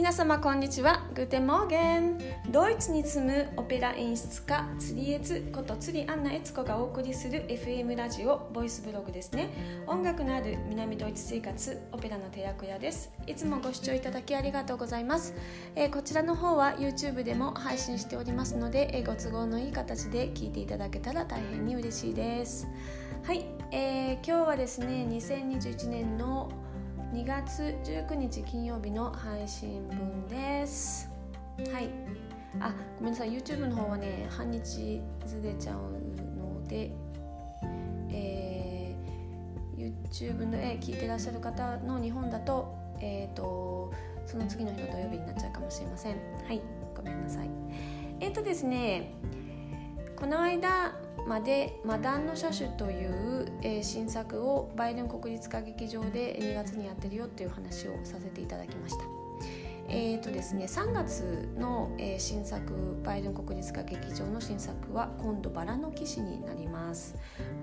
皆様こんにちは。 Guten Morgen。ドイツに住むオペラ演出家釣りエツこと釣りアンナエツコがお送りする FM ラジオボイスブログですね。音楽のある南ドイツ生活オペラの寺子屋です。いつもご視聴いただきありがとうございます、えー、こちらの方は YouTube でも配信しておりますので、えー、ご都合のいい形で聞いていただけたら大変に嬉しいです。はい、えー、今日はですね2021年の2月19日金曜日の配信分です。はい。あごめんなさい。YouTube の方はね半日ずれちゃうのでえー、YouTube の絵聞いてらっしゃる方の日本だとえっ、ー、とその次の日の土曜日になっちゃうかもしれません。はい。ごめんなさい。えっ、ー、とですねこの間まで「マダンの車種」という、えー、新作をバイデン国立歌劇場で2月にやってるよっていう話をさせていただきました。えーとですね、3月の、えー、新作バイデン国立歌劇場の新作は今度「バラの騎士」になります。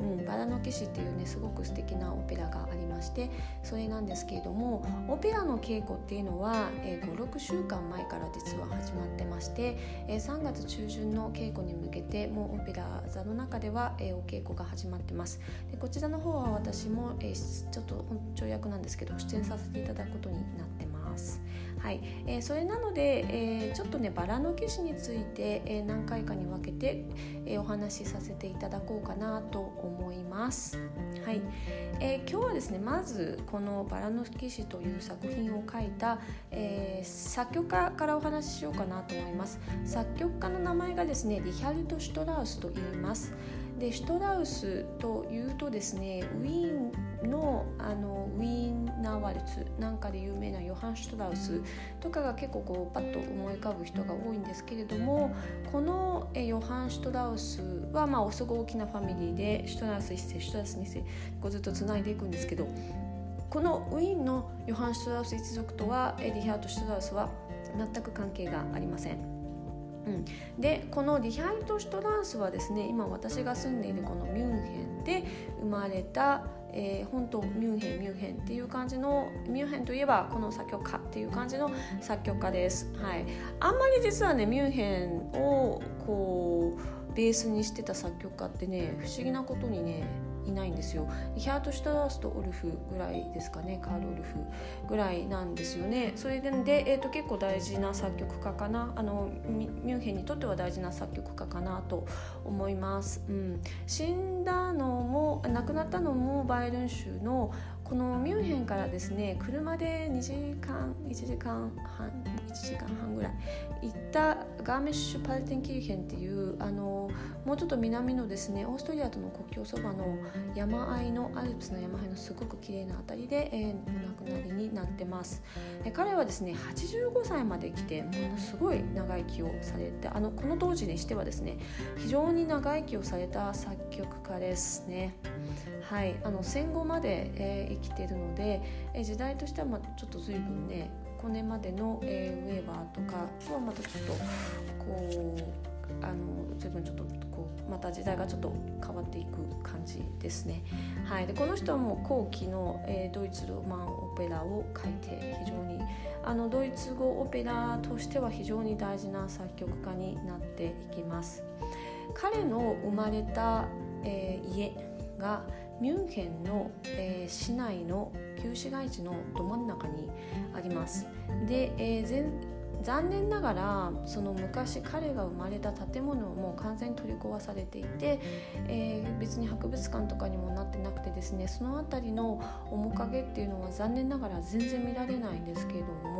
うん、バラの騎士っていうねすごく素敵なオペラがありましてそれなんですけれどもオペラの稽古っていうのは、えー、56週間前から実は始まってまして、えー、3月中旬の稽古に向けてもうオペラ座の中では、えー、お稽古が始まってますでこちらの方は私も、えー、ちょっと跳躍なんですけど出演させていただくことになってます。はい、えー、それなので、えー、ちょっとねバラの騎士について、えー、何回かに分けて、えお話しさせていただこうかなと思います。はい、え今日はですねまずこの「バラの騎士」という作品を書いた、え作曲家からお話ししようかなと思います。作曲家の名前がですねリヒャルト・シュトラウスと言います。でシュトラウスというとですねウィーンのあのウィーンナーワルツなんかで有名なヨハン・シュトラウスとかが結構こうパッと思い浮かぶ人が多いんですけれどもこのえヨハン・シュトラウスはまあすごい大きなファミリーでシュトラウス1世シュトラウス2世こうずっとつないでいくんですけどこのウィーンのヨハン・シュトラウス一族とはエリヒャート・シュトラウスは全く関係がありません。うん、でこのリヒャルト・シュトランスはですね今私が住んでいるこのミュンヘンで生まれた、えー、本当ミュンヘンミュンヘンっていう感じのミュンヘンといえばこの作曲家っていう感じの作曲家です。はい、あんまり実はねミュンヘンをこうベースにしてた作曲家ってね不思議なことにねいないんですよ。ヒャート・シュトラースとオルフぐらいですかねカール・オルフぐらいなんですよね。それでで、えーと、結構大事な作曲家かな。あのミュンヘンにとっては大事な作曲家かなと思います、うん、死んだのも亡くなったのもバイエルン州のこのミュンヘンからですね車で2時間1時間半1時間半ぐらい行ったガーメッシュ・パルテンキルヘンっていうあのもうちょっと南のですねオーストリアとの国境そばの山あいのアルプスの山あいのすごく綺麗な辺りで、えー、お亡くなりになってます。で彼はですね85歳まで来てものすごい長生きをされてあのこの当時にしてはですね非常に長生きをされた作曲家ですね。はいあの戦後まで、えー、きてるので、えー、時代としてはまちょっと随分ねこれまでの、えー、ウェーバーとかとはまたちょっとこうあの随分ちょっとこうまた時代がちょっと変わっていく感じですね。はい、でこの人はもう後期の、えー、ドイツロマンオペラを書いて非常にあのドイツ語オペラとしては非常に大事な作曲家になっていきます。彼の生まれた、えー、家がミュンヘンの、えー、市内の旧市街地のど真ん中にあります。で、えー残念ながらその昔彼が生まれた建物も完全に取り壊されていて、えー、別に博物館とかにもなってなくてですねその辺りの面影っていうのは残念ながら全然見られないんですけれども、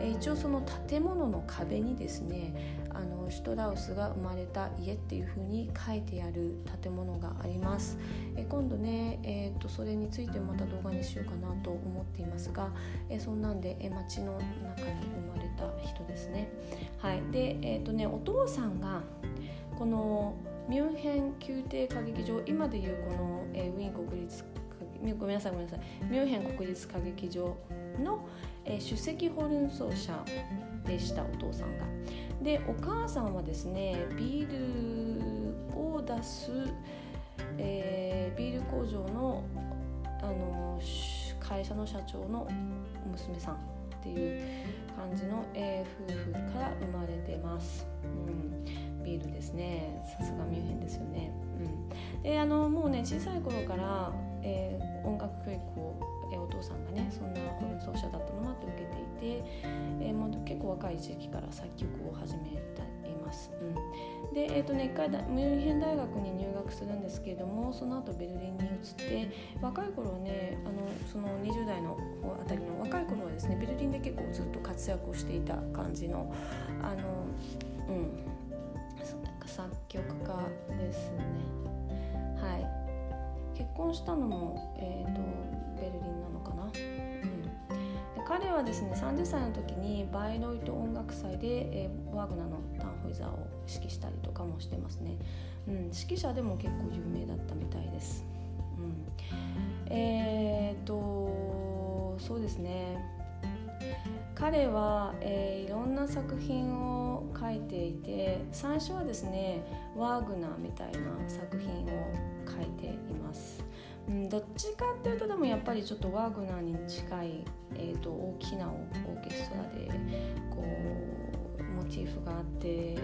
え、一応その建物の壁にですねあのシュトラウスが生まれた家っていう風に書いてある建物があります、え、今度ね、えーと、それについてまた動画にしようかなと思っていますが、えそんなんで、え街の中に生まれた人ですね。はい、で、えーとね、お父さんがこのミュンヘン宮廷歌劇場今でいうこの、え、ウィーン国立ごめんなさいごめんなさい。ミュンヘン国立歌劇場の、えー、首席ホルン奏者でしたお父さんが。でお母さんはですねビールを出す、えー、ビール工場のあの会社の社長の娘さんっていう感じの、えー、夫婦から生まれてます、うん、ビールですね。さすがミュンヘンですよね、うん、であのもうね小さい頃から、えー、音楽教育を、えー、お父さんがねそんなホルン奏者だったのもあって受けていて、えー、もう結構若い時期から作曲を始めたいます、うん、で、えーとね、1回だミュンヘン大学に入学するんですけれどもその後ベルリンに移って若い頃ねあのその20代のあたりの若い頃はですねベルリンで結構ずっと活躍をしていた感じのあのうん。作曲家ですね。はい。婚したのも、えーと、ベルリンなのかな、うん、で彼はですね30歳の時にバイロイト音楽祭で、えー、ワーグナーのタンホイザーを指揮したりとかもしてますね、うん、指揮者でも結構有名だったみたいです、うん、えっ、ー、とそうですね。彼は、えー、いろんな作品を書いていて最初はですねワーグナーみたいな作品を書いています、うん、どっちかっていうとでもやっぱりちょっとワーグナーに近い、えーと、大きなオーケストラでこうモチーフがあって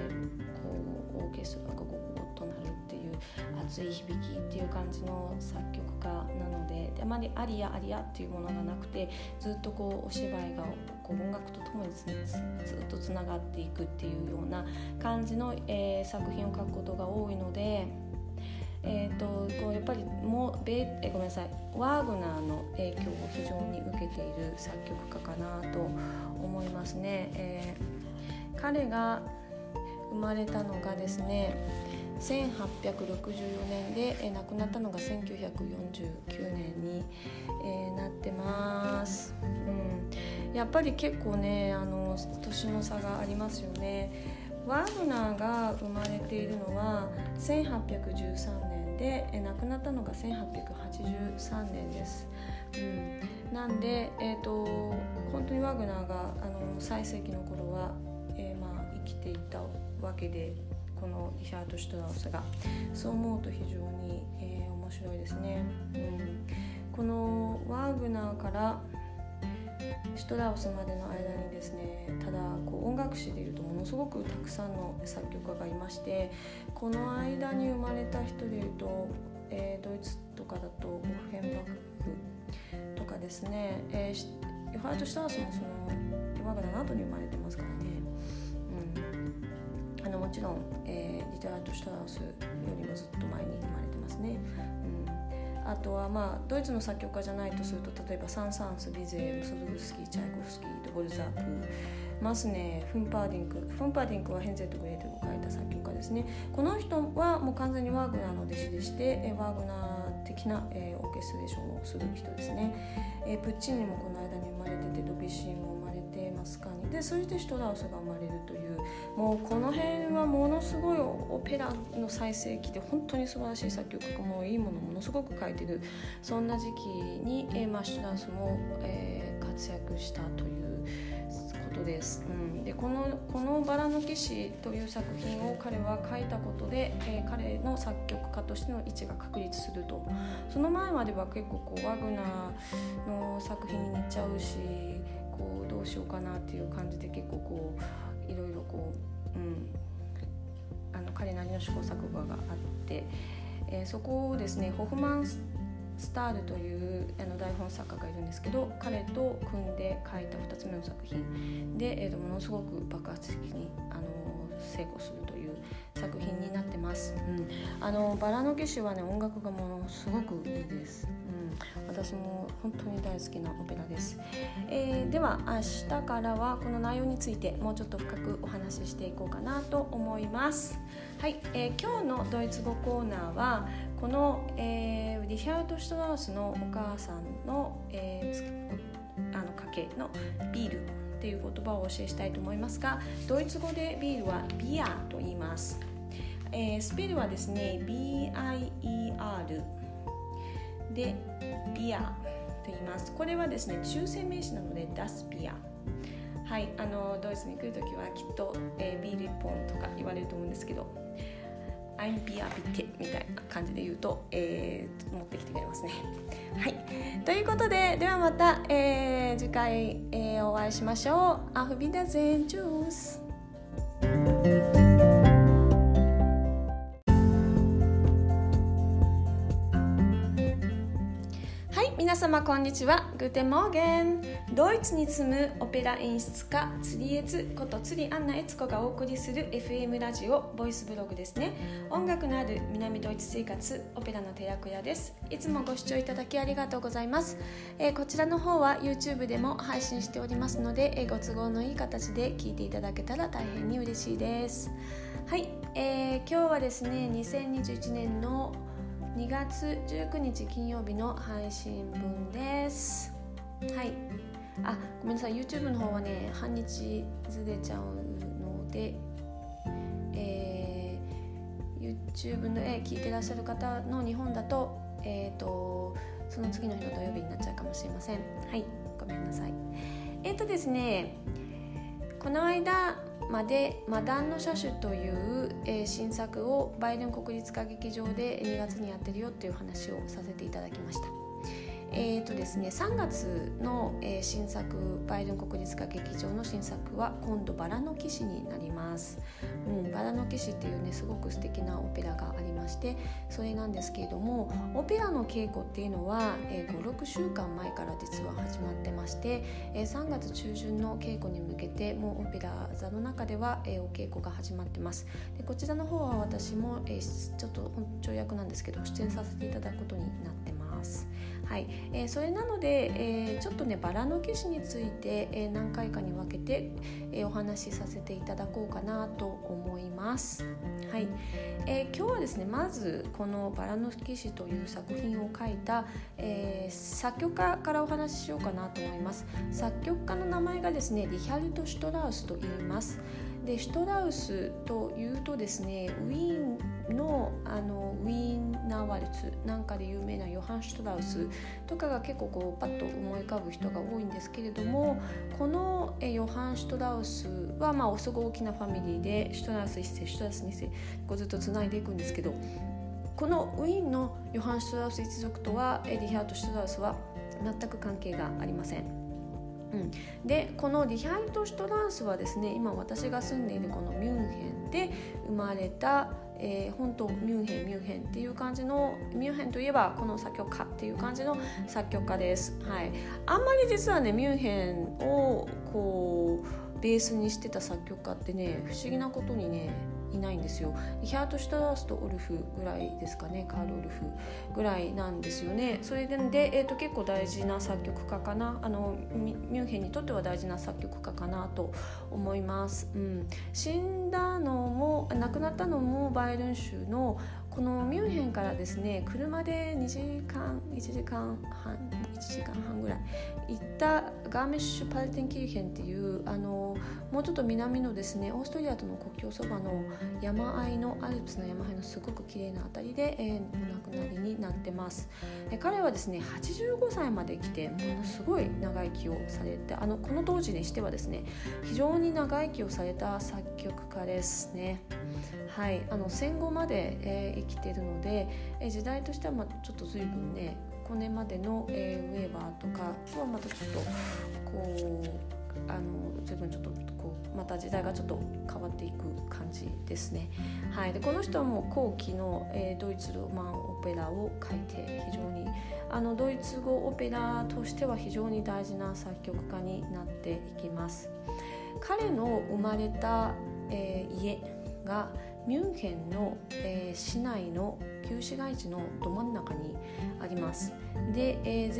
こうオーケストラがこうとなるっていう熱い響きっていう感じの作曲家なのでであまりアリアアリアっていうものがなくてずっとこうお芝居がこう音楽とともにずっとつながっていくっていうような感じの、えー、作品を書くことが多いので。えーと、こうやっぱりもうベえごめんなさい。ワーグナーの影響を非常に受けている作曲家かなと思いますね。えー、彼が生まれたのがですね1864年で、え亡くなったのが1949年に、えー、なってます、うん、やっぱり結構ねあの年の差がありますよね。ワーグナーが生まれているのは1813年で、亡くなったのが1883年です、うん、なんで、えーと、本当にワーグナーがあの最盛期の頃は、えー、まあ、生きていたわけでこのリシャート・シュトラウスがそう思うと非常に、えー、面白いですね、うん、このワーグナーからシュトラウスまでの間にですねただこう音楽史でいうとものすごくたくさんの作曲家がいましてこの間に生まれた人でいうと、えー、ドイツとかだとオフェンバックとかですね、えー、ヨハン・シュトラウスもそのワーグナーの後に生まれてますからねあのもちろん、えー、リヒャルト・シュトラウスよりもずっと前に生まれてますね。あとはまあドイツの作曲家じゃないとすると例えばサン・サンス・ビゼームソルグスキーチャイコフスキードボルザークマスネフンパーディンクフンパーディンクはヘンゼルとグレーテルを書いた作曲家ですね。この人はもう完全にワーグナーの弟子でして、えワーグナー的な、えー、オーケストレーションをする人ですね、えー、プッチーニもこの間に生まれててドビュッシーもますかにでそれでシュトラウスが生まれるというもうこの辺はものすごいオペラの最盛期で本当に素晴らしい作曲家もいいものものすごく書いてるそんな時期に、えー、マッシュダンスも、えー、活躍したということです。うん、でこのこの「バラの騎士」という作品を彼は書いたことで、えー、彼の作曲家としての位置が確立すると。その前までは結構こうワグナーの作品に似ちゃうしうしようかなっていう感じで結構こういろいろこう、うん、あの彼なりの試行錯誤があって、えー、そこをですねホフマンスタールというあの台本作家がいるんですけど彼と組んで書いた2つ目の作品で、えー、とものすごく爆発的にあの成功するという作品になってます。うん、あのバラの騎士はね音楽がものすごくいいです。私も本当に大好きなオペラです、えー、では明日からはこの内容についてもうちょっと深くお話ししていこうかなと思います。はい、えー、今日のドイツ語コーナーはこの、えー、リヒャルト・シュトラウスのお母さんの,、えー、あの家系のビールっていう言葉をお教えしたいと思いますがドイツ語でビールはビアと言います、えー、スペルはですね BIER でビアと言います。これはですね中性名詞なのでダスビア。はいあのドイツに来るときはきっと、えー、ビール1本とか言われると思うんですけど ein アインピアビテみたいな感じで言うと、えー、持ってきてくれますね。はい。ということでではまた、えー、次回、えー、お会いしましょう。 Auf Wiedersehen, Tschüs。皆様こんにちは。 Guten Morgen。ドイツに住むオペラ演出家釣りエツこと釣りアンナエツコがお送りする FM ラジオボイスブログですね。音楽のある南ドイツ生活オペラの寺子屋です。いつもご視聴いただきありがとうございます、えー、こちらの方は YouTube でも配信しておりますので、えー、ご都合のいい形で聞いていただけたら大変に嬉しいです。はい、えー、今日はですね2021年の2月19日金曜日の配信分です。はい。あごめんなさい。YouTube の方はね半日ずれちゃうのでえー、YouTube の絵聞いてらっしゃる方の日本だとえっ、ー、とその次の日の土曜日になっちゃうかもしれません。はい。ごめんなさい。えっ、ー、とですねこの間まで「マダンの車種」という、えー、新作をバイデン国立歌劇場で2月にやってるよっていう話をさせていただきました。えーとですね、3月の、えー、新作バイデン国立歌劇場の新作は今度バラの騎士になります、うん、バラの騎士っていうねすごく素敵なオペラがありましてそれなんですけれどもオペラの稽古っていうのは、えー、56週間前から実は始まってまして、えー、3月中旬の稽古に向けてもうオペラ座の中では、えー、お稽古が始まってます。でこちらの方は私も、えー、ちょっと跳躍なんですけど出演させていただくことになってます。はいえー、それなので、えー、ちょっとねバラの騎士について、えー、何回かに分けて、えー、お話しさせていただこうかなと思います。はい、えー、今日はですねまずこの「バラの騎士」という作品を書いた、えー、作曲家からお話ししようかなと思います。作曲家の名前がですねリヒャルト・シュトラウスと言います。でシュトラウスというとですねウィーンのあのウィーンナーワルツなんかで有名なヨハン・シュトラウスとかが結構こうパッと思い浮かぶ人が多いんですけれどもこのえヨハン・シュトラウスはまあすごい大きなファミリーでシュトラウス1世シュトラウス2世こうずっとつないでいくんですけどこのウィーンのヨハン・シュトラウス一族とはエディヒャート・シュトラウスは全く関係がありません。うん、でこのリヒャルト・シュトランスはですね今私が住んでいるこのミュンヘンで生まれた、えー、本当ミュンヘンミュンヘンっていう感じのミュンヘンといえばこの作曲家っていう感じの作曲家です。はい、あんまり実はねミュンヘンをこうベースにしてた作曲家ってね不思議なことにねいないんですよ。ヒャート・シュトラースとオルフぐらいですかねカール・オルフぐらいなんですよね。それでで、えーと、結構大事な作曲家かな。あのミュンヘンにとっては大事な作曲家かなと思います、うん、死んだのも亡くなったのもバイルン州のこのミュンヘンからですね車で2時間1時間半1時間半ぐらい。行ったガーメッシュ・パルテンキルヘンっていうあのもうちょっと南のですねオーストリアとの国境そばの山あいのアルプスの山あいのすごく綺麗な辺りで、えー、お亡くなりになってます。で彼はですね85歳まで来てものすごい長生きをされてあのこの当時にしてはですね非常に長生きをされた作曲家ですね。はいあの戦後まで、えー、生きてるので、えー、時代としてはまちょっと随分ねこれまでの、えー、ウェーバーとかとはまたちょっとこうあの随分ちょっとこうまた時代がちょっと変わっていく感じですね。はい、でこの人はもう後期の、えー、ドイツロマンオペラを書いて非常にあのドイツ語オペラとしては非常に大事な作曲家になっていきます。彼の生まれた、えー、家がミュンヘンの、えー、市内の旧市街地のど真ん中にあります。で、えー、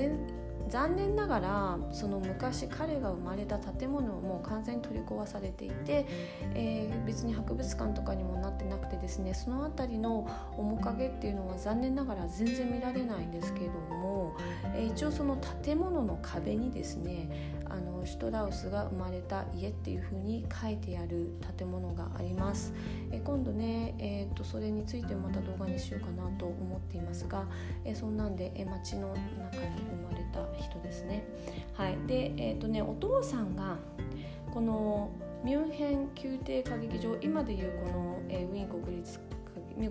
残念ながらその昔彼が生まれた建物も完全に取り壊されていて、えー、別に博物館とかにもなってなくてですねその辺りの面影っていうのは残念ながら全然見られないんですけれども、えー、一応その建物の壁にですねあのシュトラウスが生まれた家っていう風に書いてある建物があります、え今度ね、えーと、それについてまた動画にしようかなと思っていますが、えそんなんで、え町の中に生まれた人ですね。はい。でえっ、ー、とねお父さんがこのミュンヘン宮廷歌劇場今でいうこの、えー、ウィーン国立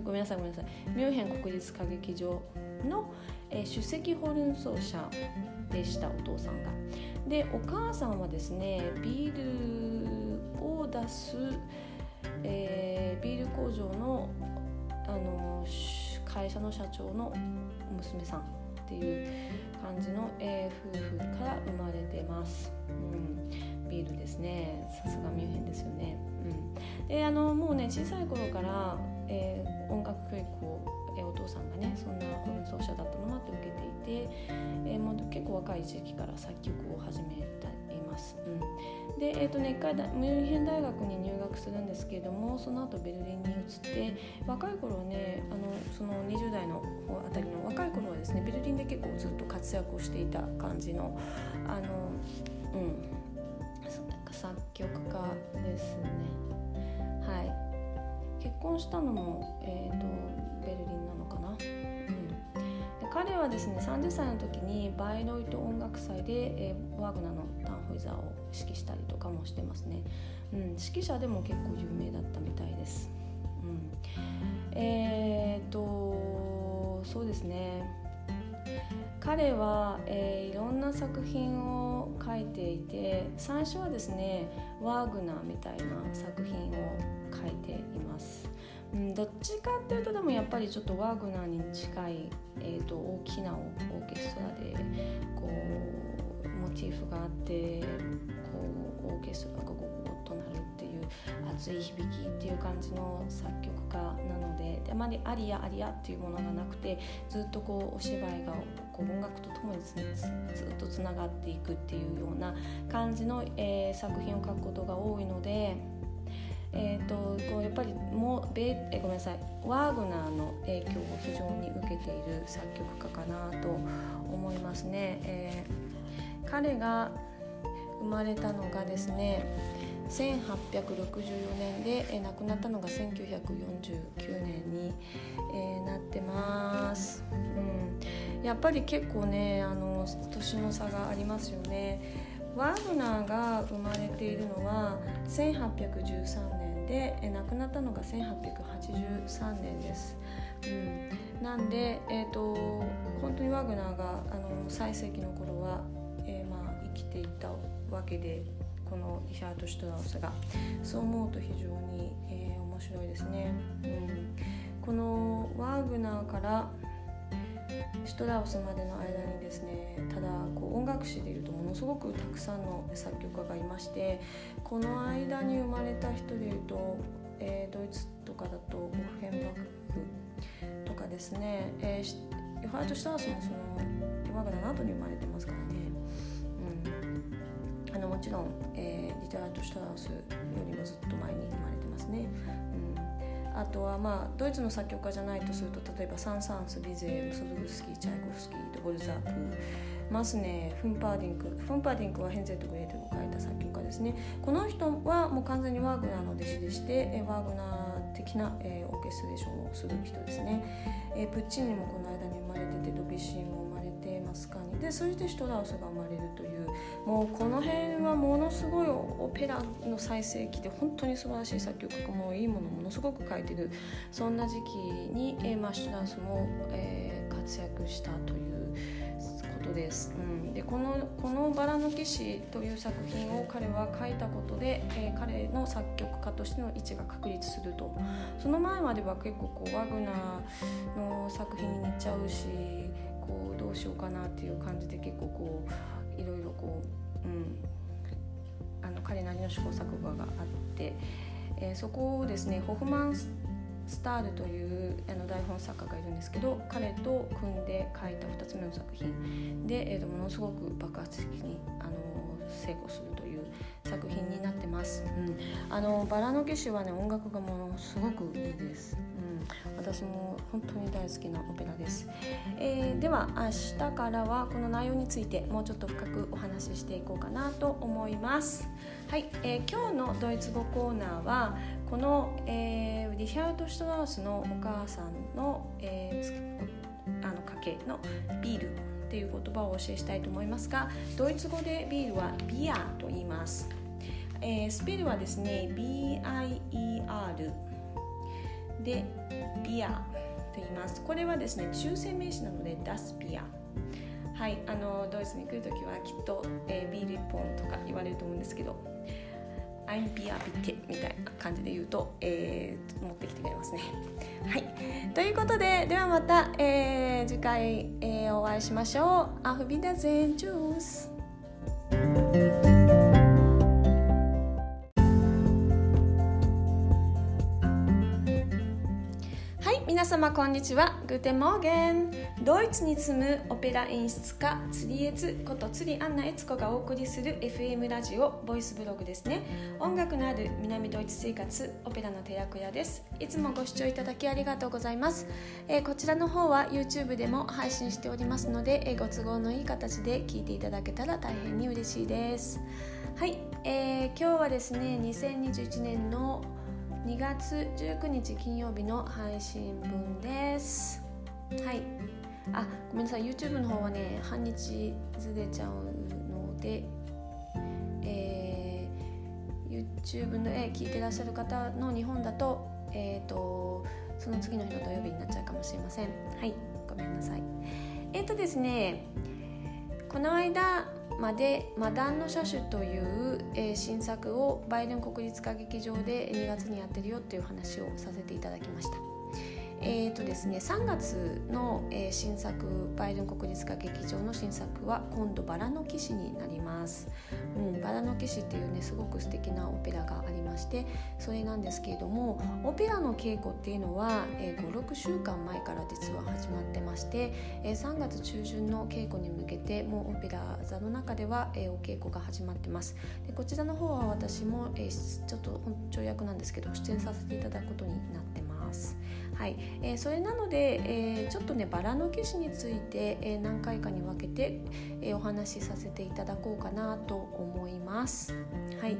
ごめんなさいごめんなさい。ミュンヘン国立歌劇場の、えー、首席ホルン奏者でしたお父さんが。でお母さんはですねビールを出す、えー、ビール工場のあの会社の社長の娘さん。っていう感じの、えー、夫婦から生まれてます。うん。ビールですね。さすがミュンヘンですよね、うん、であのもうね小さい頃から、えー、音楽教育を、え、お父さんがねそんなホルン奏者だったのもあって受けていて、えー、もう結構若い時期から作曲を始めたます、うん、でえ、ー、とね一回ミュンヘン大学に入学するんですけれどもその後ベルリンに移って若い頃ねあのその20代のあたりの若い頃はですねベルリンで結構ずっと活躍をしていた感じのあのうん。作曲家ですね。はい。結婚したのも、えーと、ベルリンなの、彼はですね30歳の時にバイロイト音楽祭で、えー、ワグナーのタンホイザーを指揮したりとかもしてますね、うん、指揮者でも結構有名だったみたいです、うん、えっ、とそうですね。彼は、えー、いろんな作品を書いていて最初はですねワーグナーみたいな作品を書いています、うん、どっちかっていうとでもやっぱりちょっとワーグナーに近い、えーと、大きなオーケストラでこうモチーフがあってこうオーケストラがこうとなるっていう熱い響きっていう感じの作曲家なのであまりアリアアリアっていうものがなくてずっとこうお芝居がこう音楽とともにずっとつながっていくっていうような感じの、えー、作品を書くことが多いので。えーと、こうやっぱりもうベえごめんなさい。ワーグナーの影響を非常に受けている作曲家かなと思いますね。えー、彼が生まれたのがですね1864年で、え亡くなったのが1949年に、えー、なってます、うん、やっぱり結構ねあの年の差がありますよね。ワーグナーが生まれているのは1813年で、亡くなったのが1883年です、うん、なんで、えーと、本当にワーグナーがあの最盛期の頃は、えー、まあ、生きていたわけでこのリヒャート・シュトラウスが。そう思うと非常に、えー、面白いですね、うん、このワーグナーからシュトラウスまでの間にですねただこう音楽史でいうとものすごくたくさんの作曲家がいましてこの間に生まれた人でいうと、えー、ドイツとかだとホッフェンバックとかですね、えー、ヨハート・シュトラウスもそのワーグナーの後に生まれてますからね。うん。あのもちろん、えー、リタート・シュトラウスよりもずっと前にあとはまあドイツの作曲家じゃないとすると例えばサン・サンス・ビゼームソルグスキーチャイコフスキードボルザークマスネフンパーディンクフンパーディンクはヘンゼルとグレーテルを書いた作曲家ですね。この人はもう完全にワーグナーの弟子でして、えワーグナー的な、えー、オーケストレーションをする人ですね、えー、プッチーニもこの間に生まれててドビッシーもますかに。でそしてシュトラウスが生まれるというもうこの辺はものすごいオペラの最盛期で本当に素晴らしい作曲家もいいものものすごく書いてるそんな時期に、えー、マッシュダンスも、えー、活躍したということです。うん、でこのこの「バラの騎士」という作品を彼は書いたことで、えー、彼の作曲家としての位置が確立すると。その前までは結構こうワグナーの作品に似ちゃうしこうどうしようかなっていう感じで結構こういろいろこう、うん、あの彼なりの試行錯誤があって、えー、そこをですねホフマンスタールというあの台本作家がいるんですけど彼と組んで書いた2つ目の作品で、えー、とものすごく爆発的にあの成功するという作品になってます。うん、あのバラの騎士はね音楽がものすごくいいです。うん、私も本当に大好きなオペラです、えー、では明日からはこの内容についてもうちょっと深くお話ししていこうかなと思います。はい、えー、今日のドイツ語コーナーはこの、えー、リヒャート・シュトラウスのお母さんの,、えー、あの家系のビールっていう言葉をお教えしたいと思いますがドイツ語でビールはビアと言います、えー、スペルはですね BIER でビア。と言いますこれはですね中性名詞なのでダスビアはいあのドイツに来るときはきっと、えー、ビール1本とか言われると思うんですけど I'm Bia Bitte みたいな感じで言うと、えー、持ってきてくれますね。はい。ということで、ではまた、えー、次回、えー、お会いしましょう。アフビダゼンジュース。皆様こんにちは。 Guten Morgen。ドイツに住むオペラ演出家釣りエツこと釣りアンナエツコがお送りする FM ラジオボイスブログですね。音楽のある南ドイツ生活オペラの寺子屋です。いつもご視聴いただきありがとうございます、えー、こちらの方は YouTube でも配信しておりますので、えー、ご都合のいい形で聞いていただけたら大変に嬉しいです。はい、えー、今日はですね2021年の2月19日金曜日の配信分です。はい。あごめんなさい。YouTube の方はね半日ずれちゃうのでえー、YouTube の絵聞いてらっしゃる方の日本だとえっ、ー、とその次の日の土曜日になっちゃうかもしれません。はい。ごめんなさい。えっ、ー、とですねこの間まで「マダンの車種」という、えー、新作をバイデン国立歌劇場で2月にやってるよっていう話をさせていただきました。えーとですね、3月の、えー、新作バイデン国立歌劇場の新作は今度バラの騎士になります、うん、バラの騎士っていうねすごく素敵なオペラがありましてそれなんですけれどもオペラの稽古っていうのは、えー、56週間前から実は始まってまして、えー、3月中旬の稽古に向けてもうオペラ座の中では、えー、お稽古が始まってます。でこちらの方は私も、えー、ちょっと跳躍なんですけど出演させていただくことになってます。はい、えー、それなので、えー、ちょっとねバラの騎士について、えー、何回かに分けて、えお話しさせていただこうかなと思います。はい、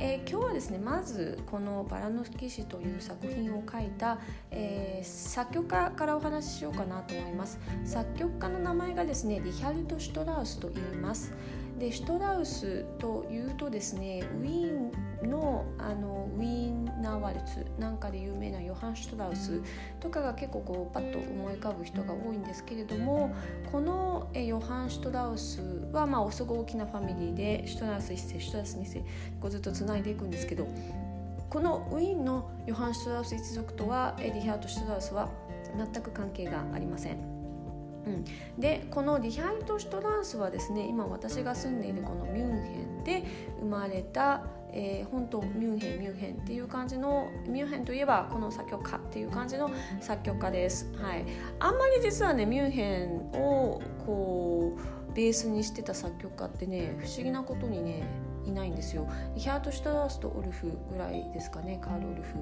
え今日はですねまずこの「バラの騎士」という作品を書いた、え作曲家からお話ししようかなと思います。作曲家の名前がですねリヒャルト・シュトラウスと言います。でシュトラウスというとですねウィーンのあのウィーンナーワルツなんかで有名なヨハン・シュトラウスとかが結構こうパッと思い浮かぶ人が多いんですけれどもこのえヨハン・シュトラウスはまあすごい大きなファミリーでシュトラウス1世シュトラウス2世こうずっとつないでいくんですけどこのウィーンのヨハン・シュトラウス一族とはエディヒャート・シュトラウスは全く関係がありません。うん、でこのリヒャルト・シュトランスはですね今私が住んでいるこのミュンヘンで生まれた、えー、本当ミュンヘンミュンヘンっていう感じのミュンヘンといえばこの作曲家っていう感じの作曲家です。はい、あんまり実はねミュンヘンをこうベースにしてた作曲家ってね不思議なことにねいないんですよ。ヒャート・シュタダースとオルフぐらいですかねカール・オルフ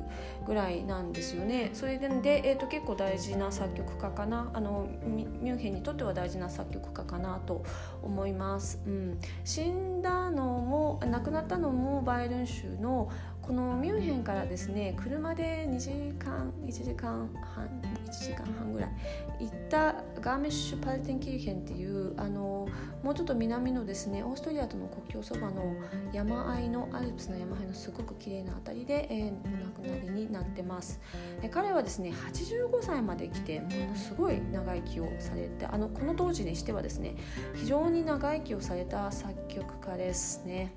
ぐらいなんですよね。それでで、えーと、結構大事な作曲家かな。あのミュンヘンにとっては大事な作曲家かなと思います、うん、死んだのも亡くなったのもバイエルン州のこのミュンヘンからですね車で2時間1時間半1時間半ぐらい行ったガーメッシュ・パルテンキルヘンっていうあのもうちょっと南のですねオーストリアとの国境そばの山あいのアルプスの山あいのすごく綺麗な辺りで、えー、お亡くなりになってます。で彼はですね85歳まで来てものすごい長生きをされてあのこの当時にしてはですね非常に長生きをされた作曲家ですね。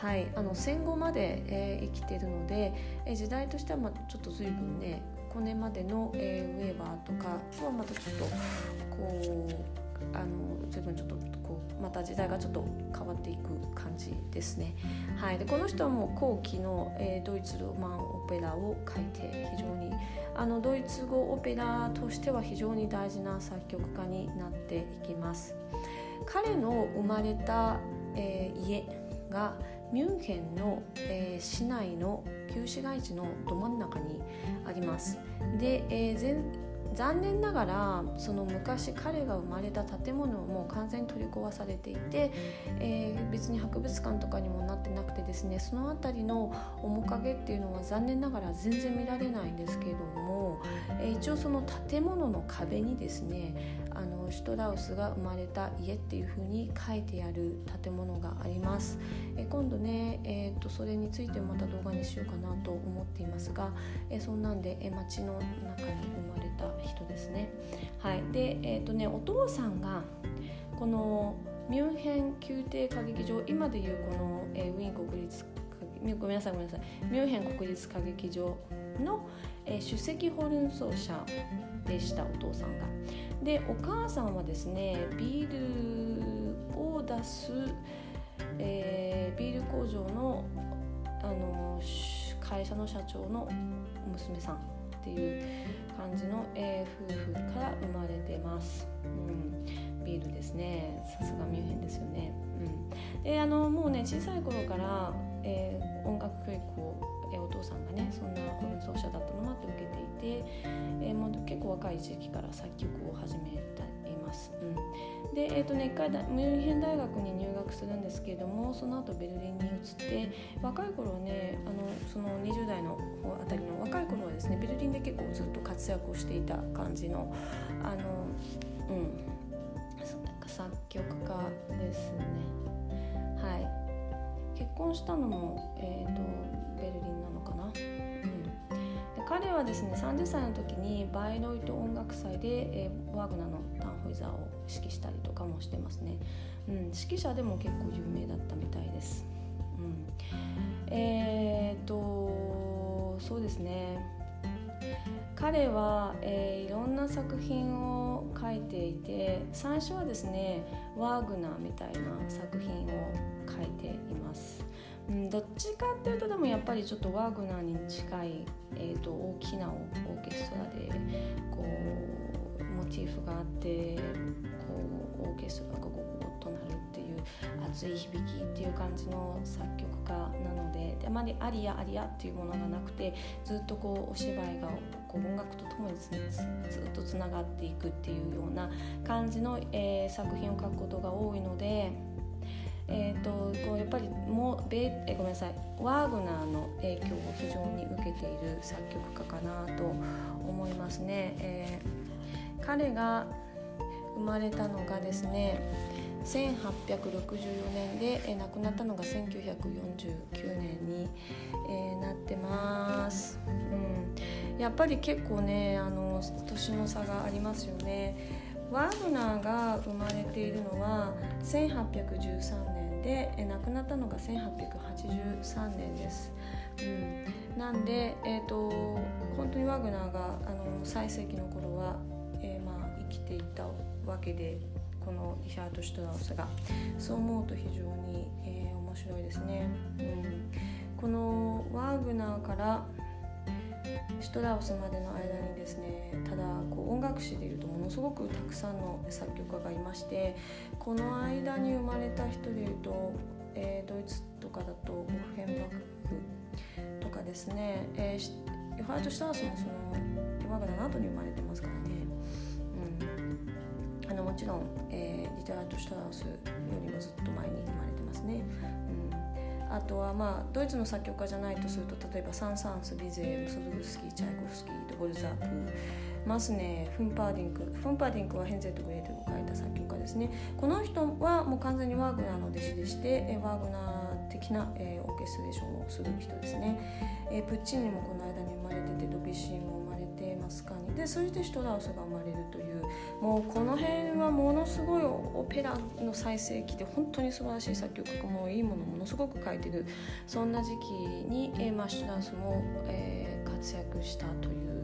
はいあの戦後まで、えー、生きてるので、えー、時代としてはまちょっと随分ねこれまでの、えー、ウェーバーとかとはまたちょっとこうあの随分ちょっとこうまた時代がちょっと変わっていく感じですね。はい、でこの人はもう後期の、えー、ドイツロマンオペラを書いて非常にあのドイツ語オペラとしては非常に大事な作曲家になっていきます。彼の生まれた、えー、家がミュンヘンの、えー、市内の旧市街地のど真ん中にあります。で、えー残念ながらその昔彼が生まれた建物も完全に取り壊されていて、えー、別に博物館とかにもなってなくてですねその辺りの面影っていうのは残念ながら全然見られないんですけれども、えー、一応その建物の壁にですねあのシュトラウスが生まれた家っていう風に書いてある建物があります、え今度ね、えーと、それについてまた動画にしようかなと思っていますが、えそんなんで、え町の中に生まれた人ですね。はい。でえっ、ー、とねお父さんがこのミュンヘン宮廷歌劇場今でいうこの、え、ウィーン国立ごめんなさいごめんなさい。ミュンヘン国立歌劇場の、えー、首席ホルン奏者でしたお父さんが。でお母さんはですねビールを出す、えー、ビール工場のあの会社の社長の娘さんっていう感じの、えー、夫婦から生まれてます。うん。ビールですね。さすがミュンヘンですよね、うん、であのもうね小さい頃から、えー、音楽教育を、父さんがねそんなホルン奏者だったのもあって受けていて、えー、もう結構若い時期から作曲を始めています、うん、で、えーとね、一回ミュンヘン大学に入学するんですけれどもその後ベルリンに移って若い頃ねあのその20代のあたりの若い頃はですねベルリンで結構ずっと活躍をしていた感じのあのうん。作曲家ですね。はい。結婚したのも、えーと、ベルリンなのかな、彼はですね30歳の時にバイロイト音楽祭で、えー、ワーグナーの「タンホイザー」を指揮したりとかもしてますね、うん、指揮者でも結構有名だったみたいです、うん、えっ、とそうですね。彼は、えー、いろんな作品を書いていて最初はですねワーグナーみたいな作品を書いています、うん、どっちかっていうとでもやっぱりちょっとワーグナーに近い、えーと、大きなオーケストラでこうモチーフがあってこうオーケストラがこうとなるっていう熱い響きっていう感じの作曲家なのであまりアリアアリアっていうものがなくてずっとこうお芝居がこう音楽とともにずっとつながっていくっていうような感じの、えー、作品を書くことが多いので。えーと、こうやっぱりもうベえごめんなさい。ワーグナーの影響を非常に受けている作曲家かなと思いますね。えー、彼が生まれたのがですね1864年で、え亡くなったのが1949年に、えー、なってます、うん、やっぱり結構ねあの年の差がありますよね。ワーグナーが生まれているのは1813年で、亡くなったのが1883年です、うん、なんで、えーと、本当にワーグナーがあの最盛期の頃は、えー、まあ、生きていたわけでこのリシャート・シュトラウスがそう思うと非常に、えー、面白いですね、うん、このワーグナーからシュトラウスまでの間にですねただこう音楽史でいうとものすごくたくさんの作曲家がいましてこの間に生まれた人でいうと、えー、ドイツとかだとオフェンバックとかですね、えー、ヨハート・シュトラウスもそのワグナーの後に生まれてますからね。うん。あのもちろん、えー、リタラート・シュトラウスよりもずっと前に生まれてますね。うん、あとはまあドイツの作曲家じゃないとすると例えばサン・サンス・ビゼームソルグスキーチャイコフスキードボルザークマスネフンパーディンクフンパーディンクはヘンゼルとグレーテルを書いた作曲家ですね。この人はもう完全にワーグナーの弟子でして、ワーグナー的な、え、ーケストレーションをする人ですね、えー、プッチーニもこの間に生まれててドビシーも生まれてますかにでそしてシュトラウスが生まれるというもうこの辺はものすごいオペラの最盛期で本当に素晴らしい作曲家もいいものものすごく書いてる。そんな時期に、えー、まあシュトラウスも、えー、活躍したという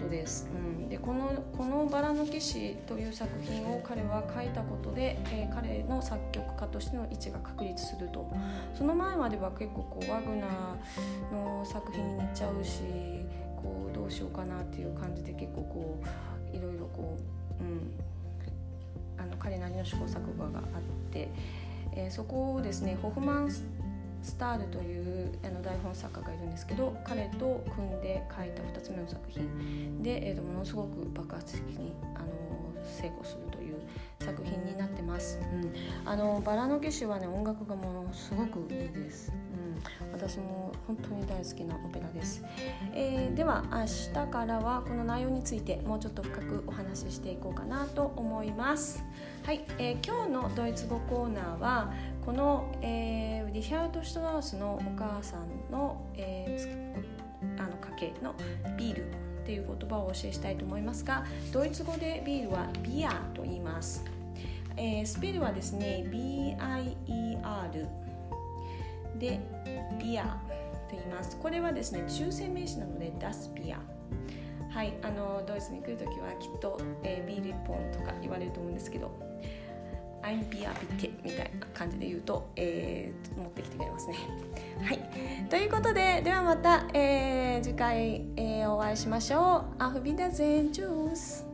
ことです。うん、でこの「このバラの騎士」という作品を彼は書いたことで、えー、彼の作曲家としての位置が確立すると。その前までは結構こうワグナーの作品に似ちゃうしこうどうしようかなっていう感じで結構こういろいろこう、うん、あの彼なりの試行錯誤があって、えー、そこをですねホフマンススタールというあの台本作家がいるんですけど彼と組んで書いた2つ目の作品で、えー、とものすごく爆発的にあの成功するという作品になってます。うん、あのバラの騎士はね音楽がものすごくいいです。うん。私も本当に大好きなオペラです、えー、では明日からはこの内容についてもうちょっと深くお話ししていこうかなと思います。はい、えー、今日のドイツ語コーナーはこの、えー、リヒャルト・シュトラウスのお母さんの、えー、あの家系のビール。っていう言葉をお教えしたいと思いますがドイツ語でビールはビアと言います。えー、スペルはですね BIER でビアと言います。これはですね中性名詞なのでダスビア。はいあのドイツに来るときはきっと、えー、ビール1本とか言われると思うんですけど。I'm Bia b i みたいな感じで言うと、えー、持ってきてくれますね。はい。ということでではまた、えー、次回、えー、お会いしましょう。アフビダゼンチュース。